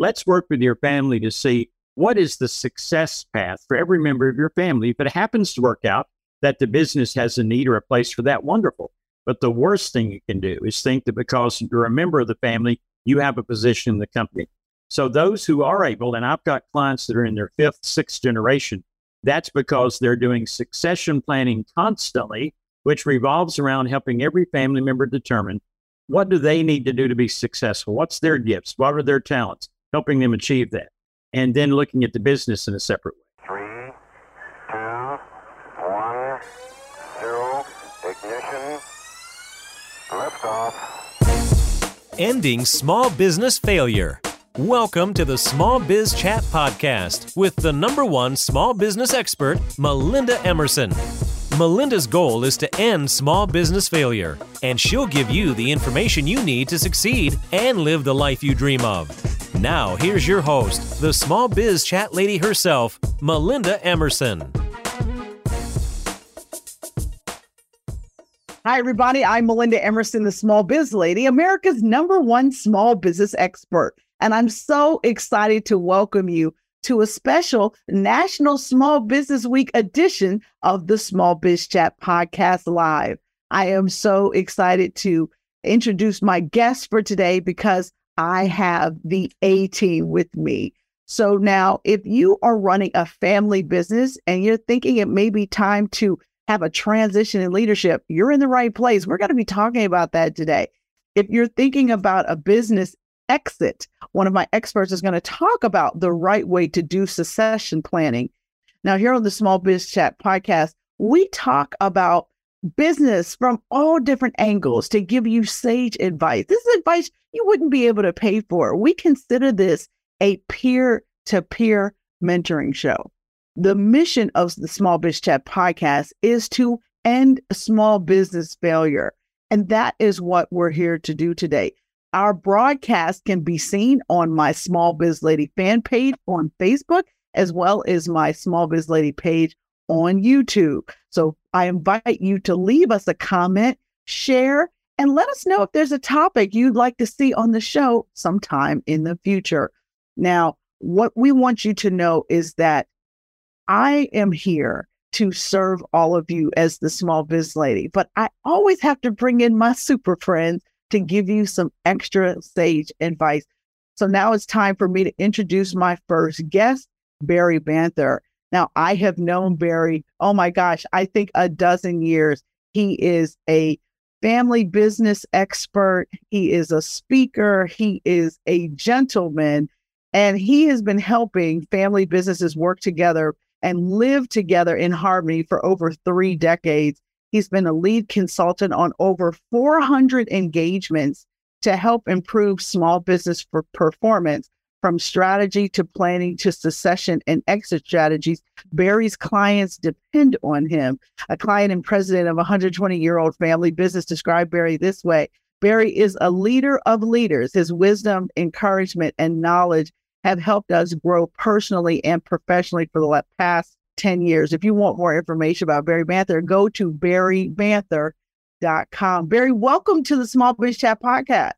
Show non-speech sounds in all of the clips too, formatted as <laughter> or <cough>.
let's work with your family to see what is the success path for every member of your family. If it happens to work out that the business has a need or a place for that, wonderful. But the worst thing you can do is think that because you're a member of the family, you have a position in the company. So those who are able, and I've got clients that are in their fifth, sixth generation, that's because they're doing succession planning constantly, which revolves around helping every family member determine what do they need to do to be successful? What's their gifts? What are their talents? Helping them achieve that. And then looking at the business in a separate way. Three, two, one, zero, ignition, liftoff. Ending Small Business Failure. Welcome to the Small Biz Chat Podcast with the number one small business expert, Melinda Emerson. Melinda's goal is to end small business failure, and she'll give you the information you need to succeed and live the life you dream of. Now, here's your host, the small biz chat lady herself, Melinda Emerson. Hi, everybody. I'm Melinda Emerson, the small biz lady, America's number one small business expert. And I'm so excited to welcome you to a special National Small Business Week edition of the Small Biz Chat Podcast Live. I am so excited to introduce my guest for today because I have the A team with me. So now, if you are running a family business and you're thinking it may be time to have a transition in leadership, you're in the right place. We're going to be talking about that today. If you're thinking about a business exit, one of my experts is going to talk about the right way to do succession planning. Now, here on the Small Biz Chat podcast, we talk about business from all different angles to give you sage advice. This is advice you wouldn't be able to pay for. We consider this a peer to peer mentoring show. The mission of the Small Biz Chat podcast is to end small business failure. And that is what we're here to do today. Our broadcast can be seen on my Small Biz Lady fan page on Facebook, as well as my Small Biz Lady page on YouTube. So I invite you to leave us a comment, share, and let us know if there's a topic you'd like to see on the show sometime in the future. Now, what we want you to know is that I am here to serve all of you as the small biz lady, but I always have to bring in my super friends to give you some extra sage advice. So now it's time for me to introduce my first guest, Barry Banther. Now, I have known Barry, oh my gosh, I think a dozen years. He is a family business expert, he is a speaker, he is a gentleman, and he has been helping family businesses work together and live together in harmony for over three decades. He's been a lead consultant on over 400 engagements to help improve small business for performance from strategy to planning to succession and exit strategies. Barry's clients depend on him. A client and president of a 120 year old family business described Barry this way Barry is a leader of leaders. His wisdom, encouragement, and knowledge have helped us grow personally and professionally for the past 10 years. If you want more information about Barry Banther, go to barrybanther.com. Barry, welcome to the Small Biz Chat podcast.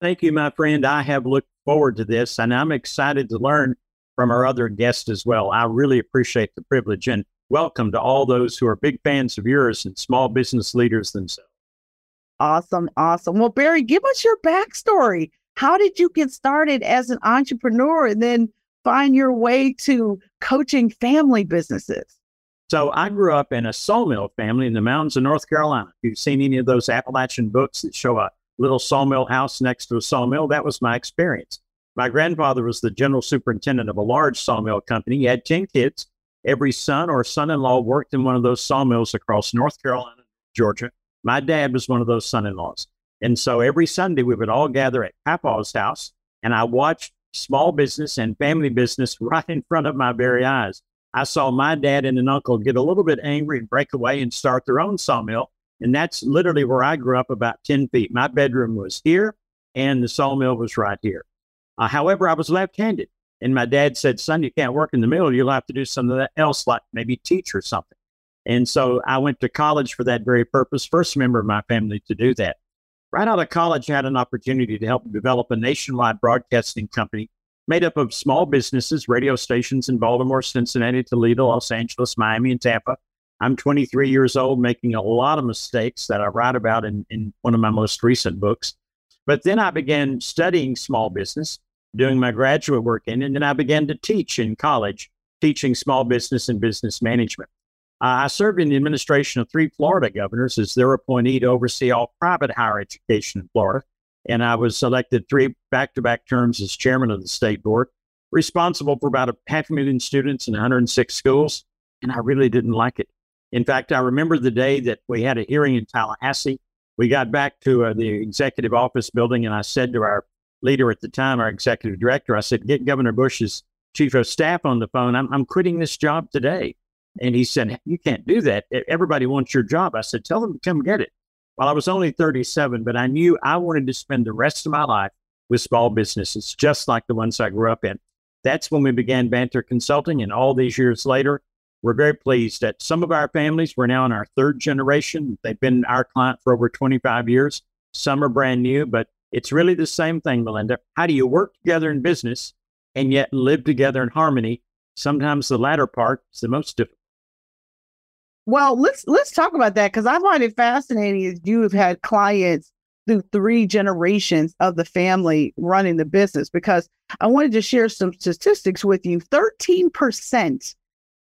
Thank you, my friend. I have looked forward to this and I'm excited to learn from our other guests as well. I really appreciate the privilege and welcome to all those who are big fans of yours and small business leaders themselves. Awesome. Awesome. Well, Barry, give us your backstory. How did you get started as an entrepreneur and then find your way to coaching family businesses? So I grew up in a sawmill family in the mountains of North Carolina. If you've seen any of those Appalachian books that show a little sawmill house next to a sawmill, that was my experience. My grandfather was the general superintendent of a large sawmill company. He had 10 kids. Every son or son in law worked in one of those sawmills across North Carolina, Georgia. My dad was one of those son in laws. And so every Sunday we would all gather at Papa's house and I watched small business and family business <laughs> right in front of my very eyes. I saw my dad and an uncle get a little bit angry and break away and start their own sawmill. And that's literally where I grew up about 10 feet. My bedroom was here and the sawmill was right here. Uh, however, I was left handed. And my dad said, son, you can't work in the mill. You'll have to do something else, like maybe teach or something. And so I went to college for that very purpose, first member of my family to do that. Right out of college, I had an opportunity to help develop a nationwide broadcasting company made up of small businesses, radio stations in Baltimore, Cincinnati, Toledo, Los Angeles, Miami, and Tampa. I'm 23 years old, making a lot of mistakes that I write about in, in one of my most recent books. But then I began studying small business, doing my graduate work in, and then I began to teach in college, teaching small business and business management. Uh, I served in the administration of three Florida governors as their appointee to oversee all private higher education in Florida. And I was elected three back to back terms as chairman of the state board, responsible for about a half a million students in 106 schools. And I really didn't like it. In fact, I remember the day that we had a hearing in Tallahassee. We got back to uh, the executive office building, and I said to our leader at the time, our executive director, I said, Get Governor Bush's chief of staff on the phone. I'm, I'm quitting this job today. And he said, You can't do that. Everybody wants your job. I said, Tell them to come get it. Well, I was only 37, but I knew I wanted to spend the rest of my life with small businesses, just like the ones I grew up in. That's when we began Banther Consulting. And all these years later, we're very pleased that some of our families, we're now in our third generation. They've been our client for over 25 years. Some are brand new, but it's really the same thing, Melinda. How do you work together in business and yet live together in harmony? Sometimes the latter part is the most difficult. Well, let's let's talk about that because I find it fascinating as you have had clients through three generations of the family running the business because I wanted to share some statistics with you. 13%,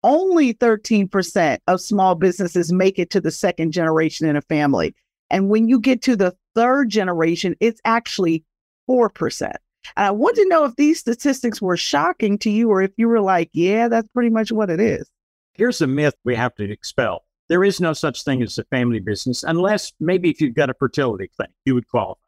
only 13% of small businesses make it to the second generation in a family. And when you get to the third generation, it's actually 4%. And I want to know if these statistics were shocking to you or if you were like, yeah, that's pretty much what it is. Here's a myth we have to expel. There is no such thing as a family business, unless maybe if you've got a fertility clinic, you would qualify.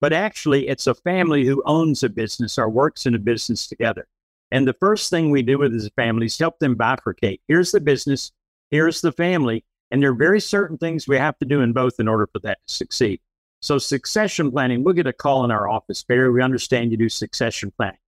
But actually, it's a family who owns a business or works in a business together. And the first thing we do with these families help them bifurcate. Here's the business, here's the family. And there are very certain things we have to do in both in order for that to succeed. So, succession planning, we'll get a call in our office. Barry, we understand you do succession planning.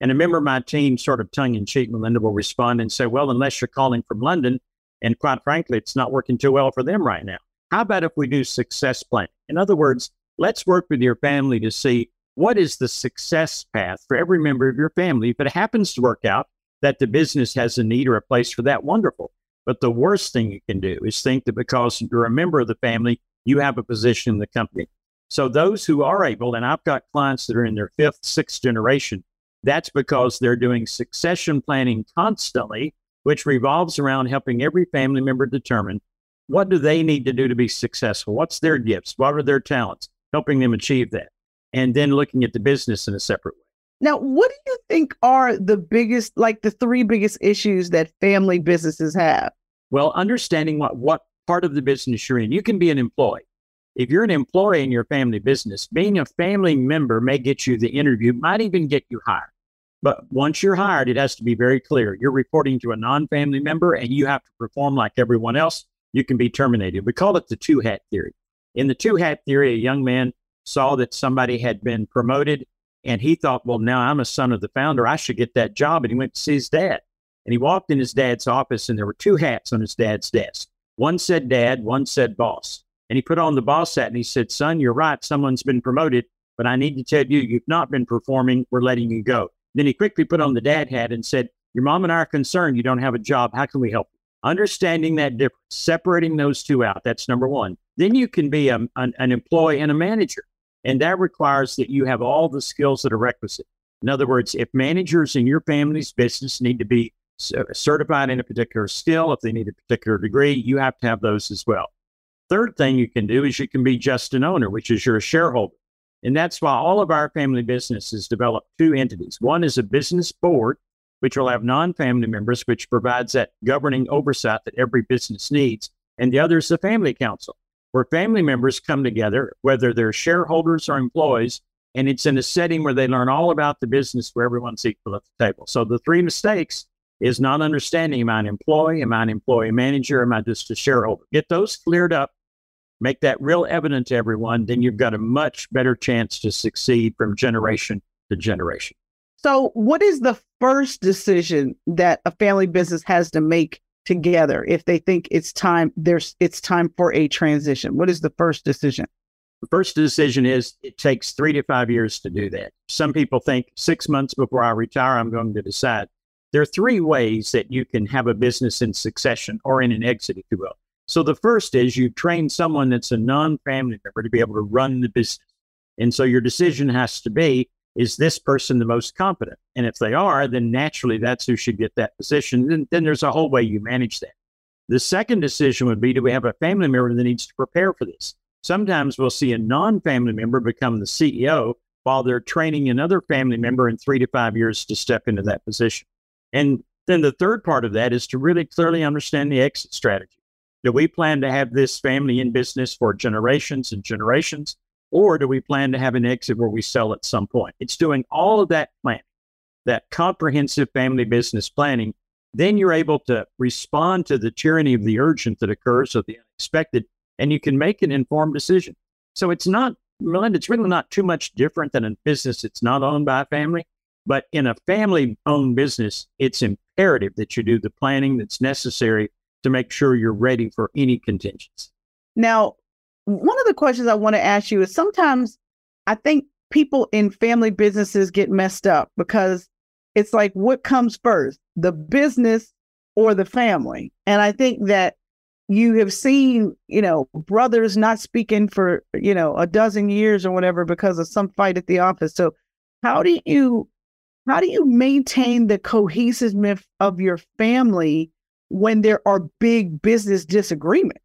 And a member of my team, sort of tongue in cheek, Melinda will respond and say, Well, unless you're calling from London, and quite frankly, it's not working too well for them right now. How about if we do success planning? In other words, let's work with your family to see what is the success path for every member of your family. If it happens to work out that the business has a need or a place for that, wonderful. But the worst thing you can do is think that because you're a member of the family, you have a position in the company. So those who are able, and I've got clients that are in their fifth, sixth generation, that's because they're doing succession planning constantly, which revolves around helping every family member determine what do they need to do to be successful? What's their gifts? What are their talents? Helping them achieve that. And then looking at the business in a separate way. Now, what do you think are the biggest, like the three biggest issues that family businesses have? Well, understanding what, what part of the business you're in. You can be an employee. If you're an employee in your family business, being a family member may get you the interview, might even get you hired. But once you're hired, it has to be very clear. You're reporting to a non family member and you have to perform like everyone else. You can be terminated. We call it the two hat theory. In the two hat theory, a young man saw that somebody had been promoted and he thought, well, now I'm a son of the founder. I should get that job. And he went to see his dad. And he walked in his dad's office and there were two hats on his dad's desk. One said dad, one said boss. And he put on the boss hat and he said, Son, you're right. Someone's been promoted, but I need to tell you, you've not been performing. We're letting you go. Then he quickly put on the dad hat and said, Your mom and I are concerned you don't have a job. How can we help? Understanding that difference, separating those two out, that's number one. Then you can be a, an, an employee and a manager. And that requires that you have all the skills that are requisite. In other words, if managers in your family's business need to be uh, certified in a particular skill, if they need a particular degree, you have to have those as well. Third thing you can do is you can be just an owner, which is you're a shareholder. And that's why all of our family businesses develop two entities. One is a business board, which will have non family members, which provides that governing oversight that every business needs. And the other is the family council, where family members come together, whether they're shareholders or employees, and it's in a setting where they learn all about the business where everyone's equal at the table. So the three mistakes is not understanding am I an employee? Am I an employee manager? Am I just a shareholder? Get those cleared up make that real evident to everyone, then you've got a much better chance to succeed from generation to generation. So, what is the first decision that a family business has to make together if they think it's time there's it's time for a transition? What is the first decision? The first decision is it takes three to five years to do that. Some people think six months before I retire, I'm going to decide. There are three ways that you can have a business in succession or in an exit, if you will. So the first is you train someone that's a non family member to be able to run the business. And so your decision has to be is this person the most competent? And if they are, then naturally that's who should get that position. Then, then there's a whole way you manage that. The second decision would be do we have a family member that needs to prepare for this? Sometimes we'll see a non family member become the CEO while they're training another family member in three to five years to step into that position. And then the third part of that is to really clearly understand the exit strategy. Do we plan to have this family in business for generations and generations? Or do we plan to have an exit where we sell at some point? It's doing all of that planning, that comprehensive family business planning. Then you're able to respond to the tyranny of the urgent that occurs or the unexpected, and you can make an informed decision. So it's not, Melinda, it's really not too much different than a business that's not owned by a family. But in a family owned business, it's imperative that you do the planning that's necessary to make sure you're ready for any contingency. Now, one of the questions I want to ask you is sometimes I think people in family businesses get messed up because it's like what comes first, the business or the family? And I think that you have seen, you know, brothers not speaking for, you know, a dozen years or whatever because of some fight at the office. So how do you how do you maintain the cohesiveness of your family when there are big business disagreements?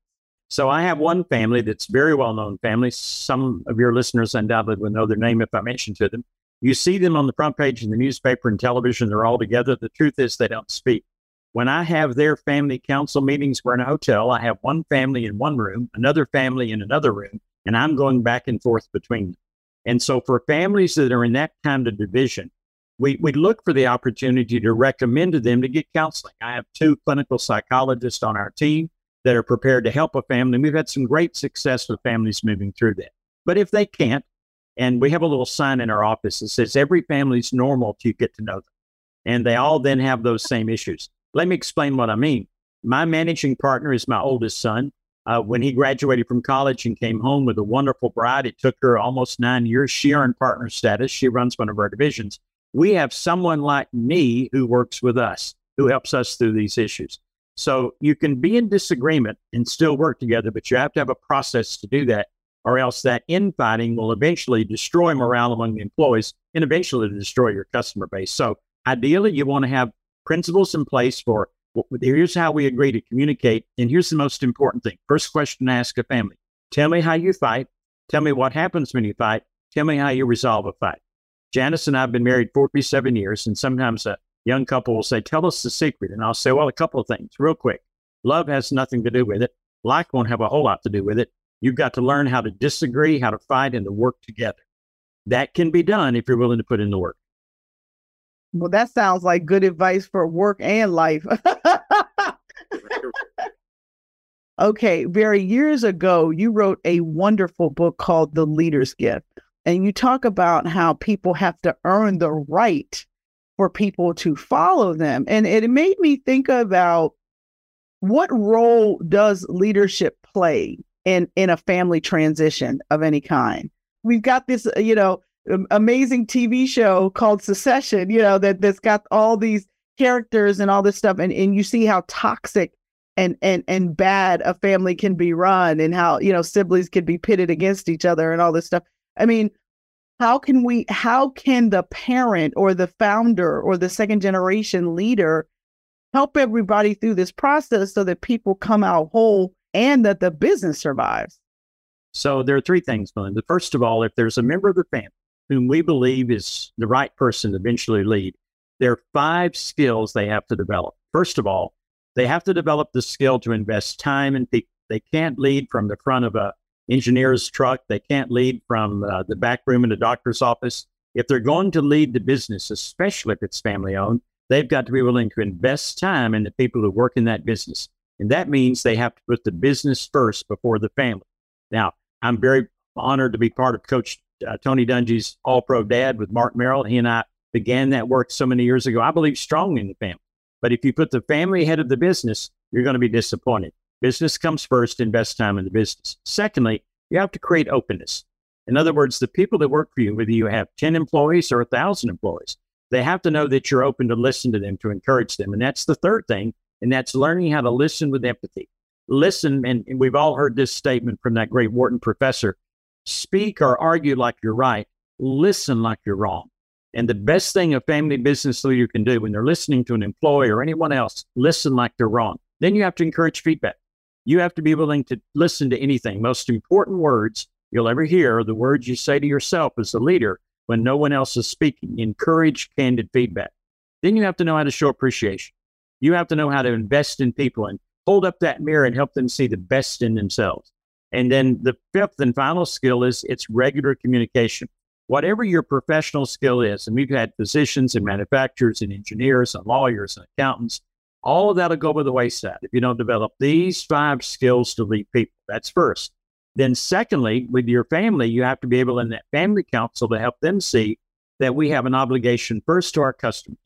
So I have one family that's very well known family. Some of your listeners undoubtedly will know their name if I mention to them. You see them on the front page in the newspaper and television. They're all together. The truth is they don't speak. When I have their family council meetings, we're in a hotel. I have one family in one room, another family in another room, and I'm going back and forth between them. And so for families that are in that kind of division, we, we look for the opportunity to recommend to them to get counseling. I have two clinical psychologists on our team that are prepared to help a family. We've had some great success with families moving through that. But if they can't, and we have a little sign in our office that says every family is normal till you get to know them. And they all then have those same issues. Let me explain what I mean. My managing partner is my oldest son. Uh, when he graduated from college and came home with a wonderful bride, it took her almost nine years. She earned partner status. She runs one of our divisions. We have someone like me who works with us, who helps us through these issues. So you can be in disagreement and still work together, but you have to have a process to do that, or else that infighting will eventually destroy morale among the employees and eventually destroy your customer base. So ideally, you want to have principles in place for here's how we agree to communicate. And here's the most important thing. First question to ask a family Tell me how you fight. Tell me what happens when you fight. Tell me how you resolve a fight. Janice and I have been married 47 years, and sometimes a young couple will say, Tell us the secret. And I'll say, Well, a couple of things real quick. Love has nothing to do with it. Like won't have a whole lot to do with it. You've got to learn how to disagree, how to fight, and to work together. That can be done if you're willing to put in the work. Well, that sounds like good advice for work and life. <laughs> okay, Barry years ago, you wrote a wonderful book called The Leader's Gift. And you talk about how people have to earn the right for people to follow them. And it made me think about what role does leadership play in, in a family transition of any kind? We've got this, uh, you know, amazing TV show called Succession, you know, that, that's got all these characters and all this stuff. And, and you see how toxic and, and, and bad a family can be run and how, you know, siblings can be pitted against each other and all this stuff. I mean, how can we how can the parent or the founder or the second generation leader help everybody through this process so that people come out whole and that the business survives? So there are three things melinda. First of all if there's a member of the family whom we believe is the right person to eventually lead there are five skills they have to develop. First of all they have to develop the skill to invest time in people. They can't lead from the front of a engineer's truck. They can't lead from uh, the back room in the doctor's office. If they're going to lead the business, especially if it's family owned, they've got to be willing to invest time in the people who work in that business. And that means they have to put the business first before the family. Now, I'm very honored to be part of Coach uh, Tony Dungy's All Pro Dad with Mark Merrill. He and I began that work so many years ago. I believe strongly in the family. But if you put the family ahead of the business, you're going to be disappointed. Business comes first, invest time in the business. Secondly, You have to create openness. In other words, the people that work for you, whether you have 10 employees or 1,000 employees, they have to know that you're open to listen to them, to encourage them. And that's the third thing, and that's learning how to listen with empathy. Listen, and we've all heard this statement from that great Wharton professor speak or argue like you're right, listen like you're wrong. And the best thing a family business leader can do when they're listening to an employee or anyone else, listen like they're wrong. Then you have to encourage feedback. You have to be willing to listen to anything. Most important words you'll ever hear are the words you say to yourself as a leader when no one else is speaking. Encourage candid feedback. Then you have to know how to show appreciation. You have to know how to invest in people and hold up that mirror and help them see the best in themselves. And then the fifth and final skill is it's regular communication. Whatever your professional skill is, and we've had physicians and manufacturers and engineers and lawyers and accountants, all of that'll go by the wayside if you don't develop these five skills to lead people. That's first. Then, secondly, with your family, you have to be able in that family council to help them see that we have an obligation first to our customers.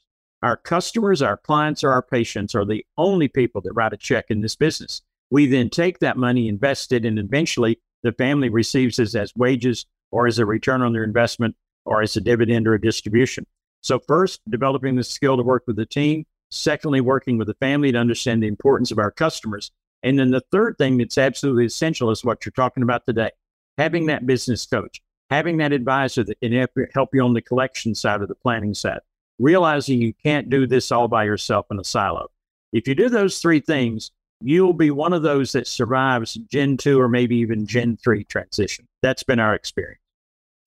Our customers, our clients, or our patients are the only people that write a check in this business. We then take that money, invest it, and eventually the family receives it as wages or as a return on their investment or as a dividend or a distribution. So, first, developing the skill to work with the team. Secondly, working with the family to understand the importance of our customers. And then the third thing that's absolutely essential is what you're talking about today having that business coach, having that advisor that can help you on the collection side or the planning side, realizing you can't do this all by yourself in a silo. If you do those three things, you'll be one of those that survives Gen 2 or maybe even Gen 3 transition. That's been our experience.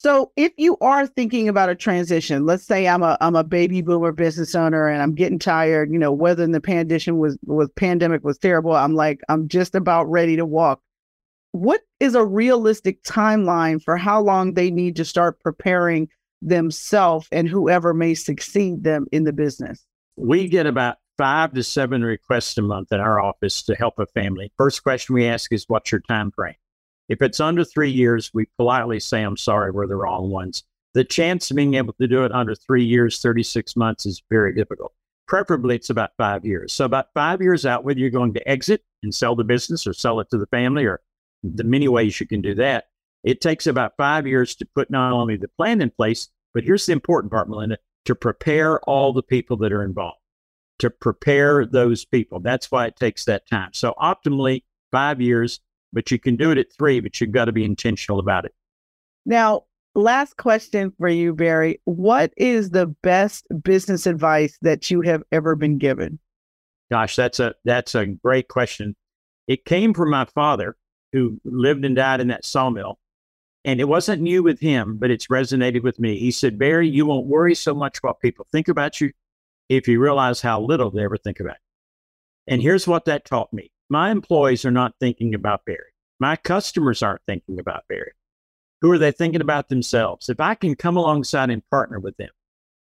So if you are thinking about a transition, let's say I'm a I'm a baby boomer business owner and I'm getting tired, you know, whether the pandemic was was pandemic was terrible, I'm like I'm just about ready to walk. What is a realistic timeline for how long they need to start preparing themselves and whoever may succeed them in the business? We get about five to seven requests a month in our office to help a family. First question we ask is, "What's your time frame?" If it's under three years, we politely say, I'm sorry, we're the wrong ones. The chance of being able to do it under three years, 36 months is very difficult. Preferably, it's about five years. So, about five years out, whether you're going to exit and sell the business or sell it to the family, or the many ways you can do that, it takes about five years to put not only the plan in place, but here's the important part, Melinda to prepare all the people that are involved, to prepare those people. That's why it takes that time. So, optimally, five years but you can do it at three, but you've got to be intentional about it. Now, last question for you, Barry. What is the best business advice that you have ever been given? Gosh, that's a that's a great question. It came from my father, who lived and died in that sawmill. And it wasn't new with him, but it's resonated with me. He said, Barry, you won't worry so much what people think about you if you realize how little they ever think about you. And here's what that taught me my employees are not thinking about Barry. My customers aren't thinking about Barry. Who are they thinking about themselves? If I can come alongside and partner with them,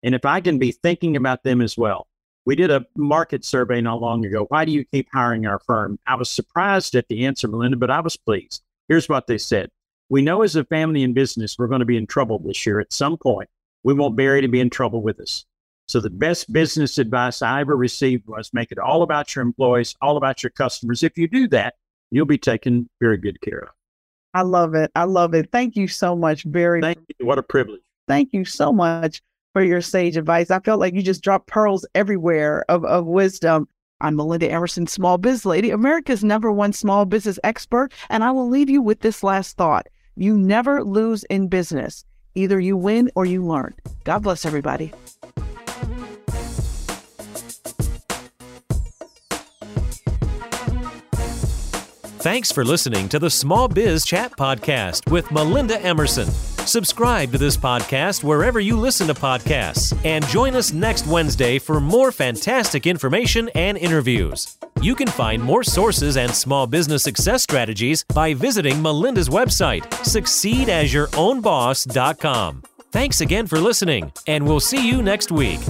and if I can be thinking about them as well. We did a market survey not long ago. Why do you keep hiring our firm? I was surprised at the answer, Melinda, but I was pleased. Here's what they said We know as a family and business, we're going to be in trouble this year at some point. We want Barry to be in trouble with us. So the best business advice I ever received was make it all about your employees, all about your customers. If you do that, you'll be taken very good care of. I love it. I love it. Thank you so much, Barry. Thank you. What a privilege. Thank you so much for your sage advice. I felt like you just dropped pearls everywhere of, of wisdom. I'm Melinda Emerson, Small Biz Lady, America's number one small business expert, and I will leave you with this last thought. You never lose in business. Either you win or you learn. God bless everybody. Thanks for listening to the Small Biz Chat Podcast with Melinda Emerson. Subscribe to this podcast wherever you listen to podcasts and join us next Wednesday for more fantastic information and interviews. You can find more sources and small business success strategies by visiting Melinda's website, succeedasYourOwnBoss.com. Thanks again for listening, and we'll see you next week.